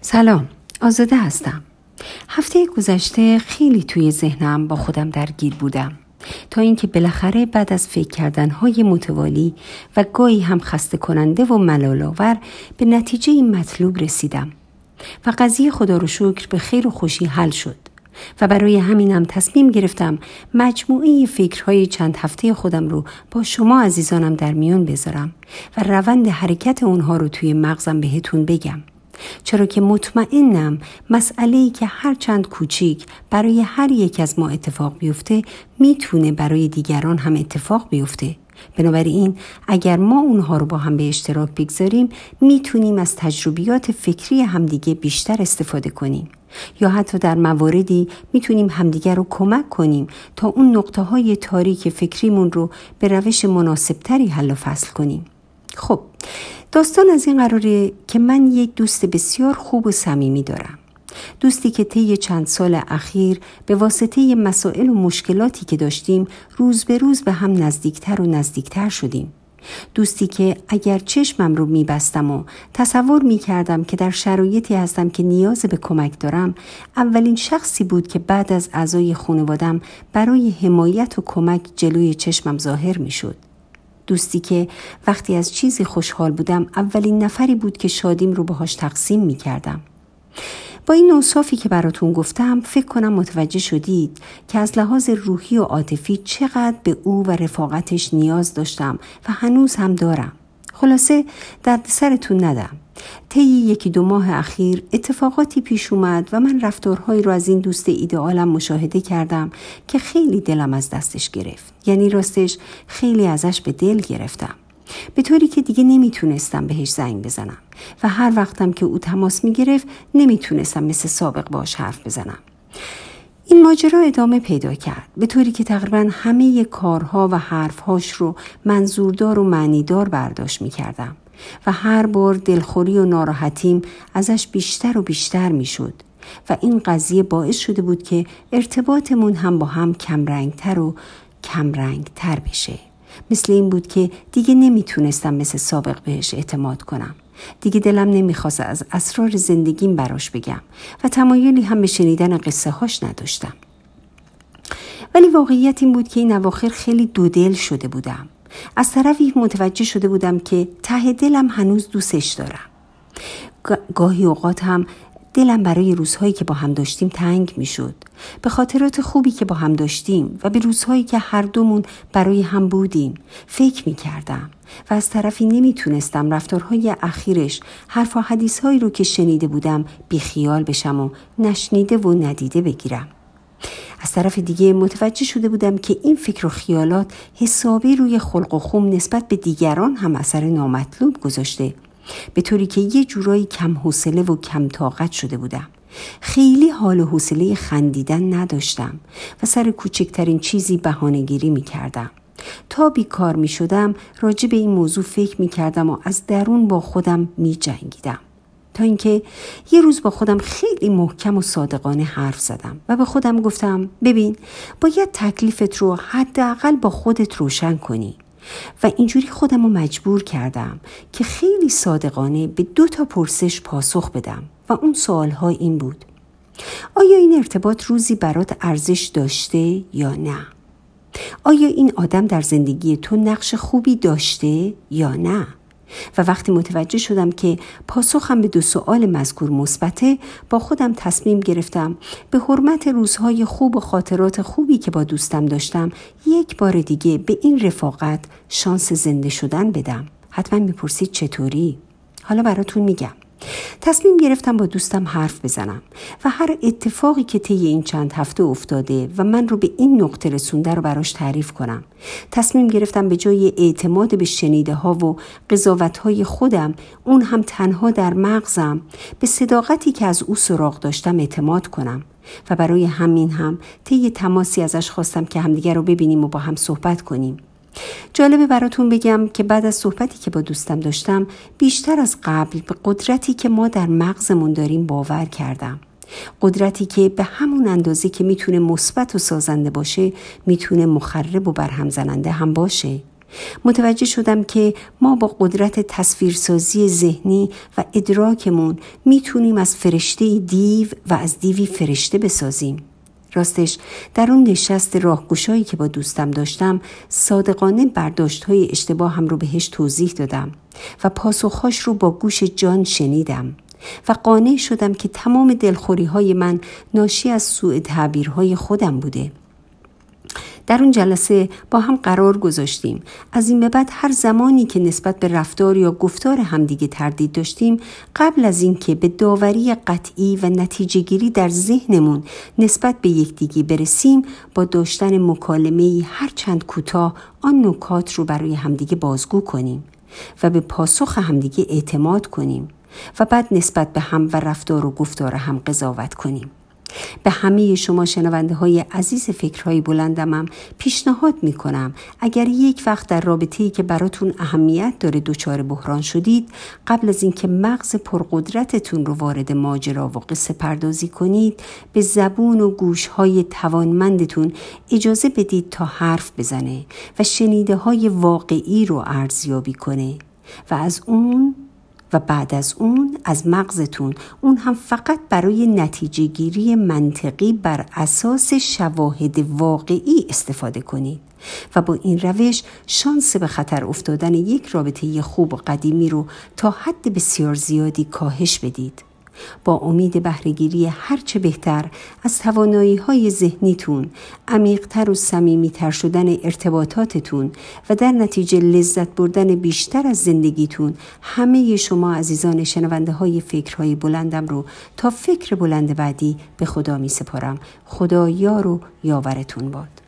سلام آزاده هستم. هفته گذشته خیلی توی ذهنم با خودم درگیر بودم. تا اینکه بالاخره بعد از فکر کردن های متوالی و گاهی هم خسته کننده و ملالاور به نتیجه این مطلوب رسیدم. و قضیه خدا رو شکر به خیر و خوشی حل شد. و برای همینم تصمیم گرفتم مجموعه فکرهای چند هفته خودم رو با شما عزیزانم در میان بذارم و روند حرکت اونها رو توی مغزم بهتون بگم. چرا که مطمئنم مسئله ای که هر چند کوچیک برای هر یک از ما اتفاق بیفته می‌تونه برای دیگران هم اتفاق بیفته. بنابراین اگر ما اونها رو با هم به اشتراک بگذاریم می‌تونیم از تجربیات فکری همدیگه بیشتر استفاده کنیم. یا حتی در مواردی می‌تونیم همدیگر رو کمک کنیم تا اون نقطه های تاریک فکریمون رو به روش مناسبتری حل و فصل کنیم. خب داستان از این قراره که من یک دوست بسیار خوب و صمیمی دارم. دوستی که طی چند سال اخیر به واسطه مسائل و مشکلاتی که داشتیم روز به روز به هم نزدیکتر و نزدیکتر شدیم. دوستی که اگر چشمم رو میبستم و تصور می‌کردم که در شرایطی هستم که نیاز به کمک دارم اولین شخصی بود که بعد از اعضای خانوادم برای حمایت و کمک جلوی چشمم ظاهر می‌شد. دوستی که وقتی از چیزی خوشحال بودم اولین نفری بود که شادیم رو باهاش تقسیم می کردم. با این اوصافی که براتون گفتم فکر کنم متوجه شدید که از لحاظ روحی و عاطفی چقدر به او و رفاقتش نیاز داشتم و هنوز هم دارم. خلاصه درد سرتون ندم. طی یکی دو ماه اخیر اتفاقاتی پیش اومد و من رفتارهایی رو از این دوست ایدئالم مشاهده کردم که خیلی دلم از دستش گرفت. یعنی راستش خیلی ازش به دل گرفتم. به طوری که دیگه نمی‌تونستم بهش زنگ بزنم و هر وقتم که او تماس می‌گرفت نمی‌تونستم مثل سابق باش حرف بزنم. این ماجرا ادامه پیدا کرد به طوری که تقریبا همه کارها و حرفهاش رو منظوردار و معنیدار برداشت می کردم و هر بار دلخوری و ناراحتیم ازش بیشتر و بیشتر می شد و این قضیه باعث شده بود که ارتباطمون هم با هم کمرنگتر و کمرنگتر بشه. مثل این بود که دیگه نمی‌تونستم مثل سابق بهش اعتماد کنم. دیگه دلم نمی‌خواست از اسرار زندگیم براش بگم و تمایلی هم به شنیدن قصه هاش نداشتم. ولی واقعیت این بود که این اواخر خیلی دودل شده بودم. از طرفی متوجه شده بودم که ته دلم هنوز دوستش دارم گاهی اوقات هم دلم برای روزهایی که با هم داشتیم تنگ می شد. به خاطرات خوبی که با هم داشتیم و به روزهایی که هر دومون برای هم بودیم فکر می کردم و از طرفی نمی تونستم رفتارهای اخیرش حرف و حدیثهایی رو که شنیده بودم بیخیال بشم و نشنیده و ندیده بگیرم. از طرف دیگه متوجه شده بودم که این فکر و خیالات حسابی روی خلق و خوم نسبت به دیگران هم اثر نامطلوب گذاشته به طوری که یه جورایی کم حوصله و کم طاقت شده بودم خیلی حال و حوصله خندیدن نداشتم و سر کوچکترین چیزی بهانهگیری می کردم. تا بیکار می شدم راجع به این موضوع فکر می کردم و از درون با خودم می جنگیدم. تا اینکه یه روز با خودم خیلی محکم و صادقانه حرف زدم و به خودم گفتم ببین باید تکلیفت رو حداقل با خودت روشن کنی و اینجوری خودم رو مجبور کردم که خیلی صادقانه به دو تا پرسش پاسخ بدم و اون سوالها این بود آیا این ارتباط روزی برات ارزش داشته یا نه؟ آیا این آدم در زندگی تو نقش خوبی داشته یا نه؟ و وقتی متوجه شدم که پاسخم به دو سوال مذکور مثبته با خودم تصمیم گرفتم به حرمت روزهای خوب و خاطرات خوبی که با دوستم داشتم یک بار دیگه به این رفاقت شانس زنده شدن بدم. حتما می‌پرسید چطوری؟ حالا براتون میگم. تصمیم گرفتم با دوستم حرف بزنم و هر اتفاقی که طی این چند هفته افتاده و من رو به این نقطه رسونده رو براش تعریف کنم. تصمیم گرفتم به جای اعتماد به شنیده ها و قضاوت های خودم اون هم تنها در مغزم به صداقتی که از او سراغ داشتم اعتماد کنم و برای همین هم طی تماسی ازش خواستم که همدیگر رو ببینیم و با هم صحبت کنیم. جالبه براتون بگم که بعد از صحبتی که با دوستم داشتم بیشتر از قبل به قدرتی که ما در مغزمون داریم باور کردم. قدرتی که به همون اندازه که می‌تونه مثبت و سازنده باشه می‌تونه مخرب و برهم زننده هم باشه. متوجه شدم که ما با قدرت تصویرسازی ذهنی و ادراکمون می‌تونیم از فرشته دیو و از دیوی فرشته بسازیم. راستش در اون نشست راهگشایی که با دوستم داشتم صادقانه برداشت های اشتباه هم رو بهش توضیح دادم و پاسخهاش رو با گوش جان شنیدم و قانع شدم که تمام دلخوری های من ناشی از سوء تعبیرهای خودم بوده. در اون جلسه با هم قرار گذاشتیم. از این به بعد هر زمانی که نسبت به رفتار یا گفتار همدیگه تردید داشتیم قبل از اینکه به داوری قطعی و نتیجه گیری در ذهنمون نسبت به یکدیگه برسیم با داشتن مکالمه هر چند کوتاه آن نکات رو برای همدیگه بازگو کنیم و به پاسخ همدیگه اعتماد کنیم و بعد نسبت به هم و رفتار و گفتار هم قضاوت کنیم. به همه شما شنونده های عزیز فکرهای بلندمم پیشنهاد می کنم اگر یک وقت در رابطه که براتون اهمیت داره دچار بحران شدید قبل از اینکه مغز پرقدرتتون رو وارد ماجرا و قصه پردازی کنید به زبون و گوش های توانمندتون اجازه بدید تا حرف بزنه و شنیده های واقعی رو ارزیابی کنه و از اون و بعد از اون از مغزتون اون هم فقط برای نتیجه گیری منطقی بر اساس شواهد واقعی استفاده کنید و با این روش شانس به خطر افتادن یک رابطه خوب و قدیمی رو تا حد بسیار زیادی کاهش بدید. با امید بهرهگیری هرچه بهتر از توانایی های ذهنیتون عمیقتر و صمیمیتر شدن ارتباطاتتون و در نتیجه لذت بردن بیشتر از زندگیتون همه شما عزیزان شنونده های فکرهای بلندم رو تا فکر بلند بعدی به خدا می سپارم خدا یار و یاورتون باد.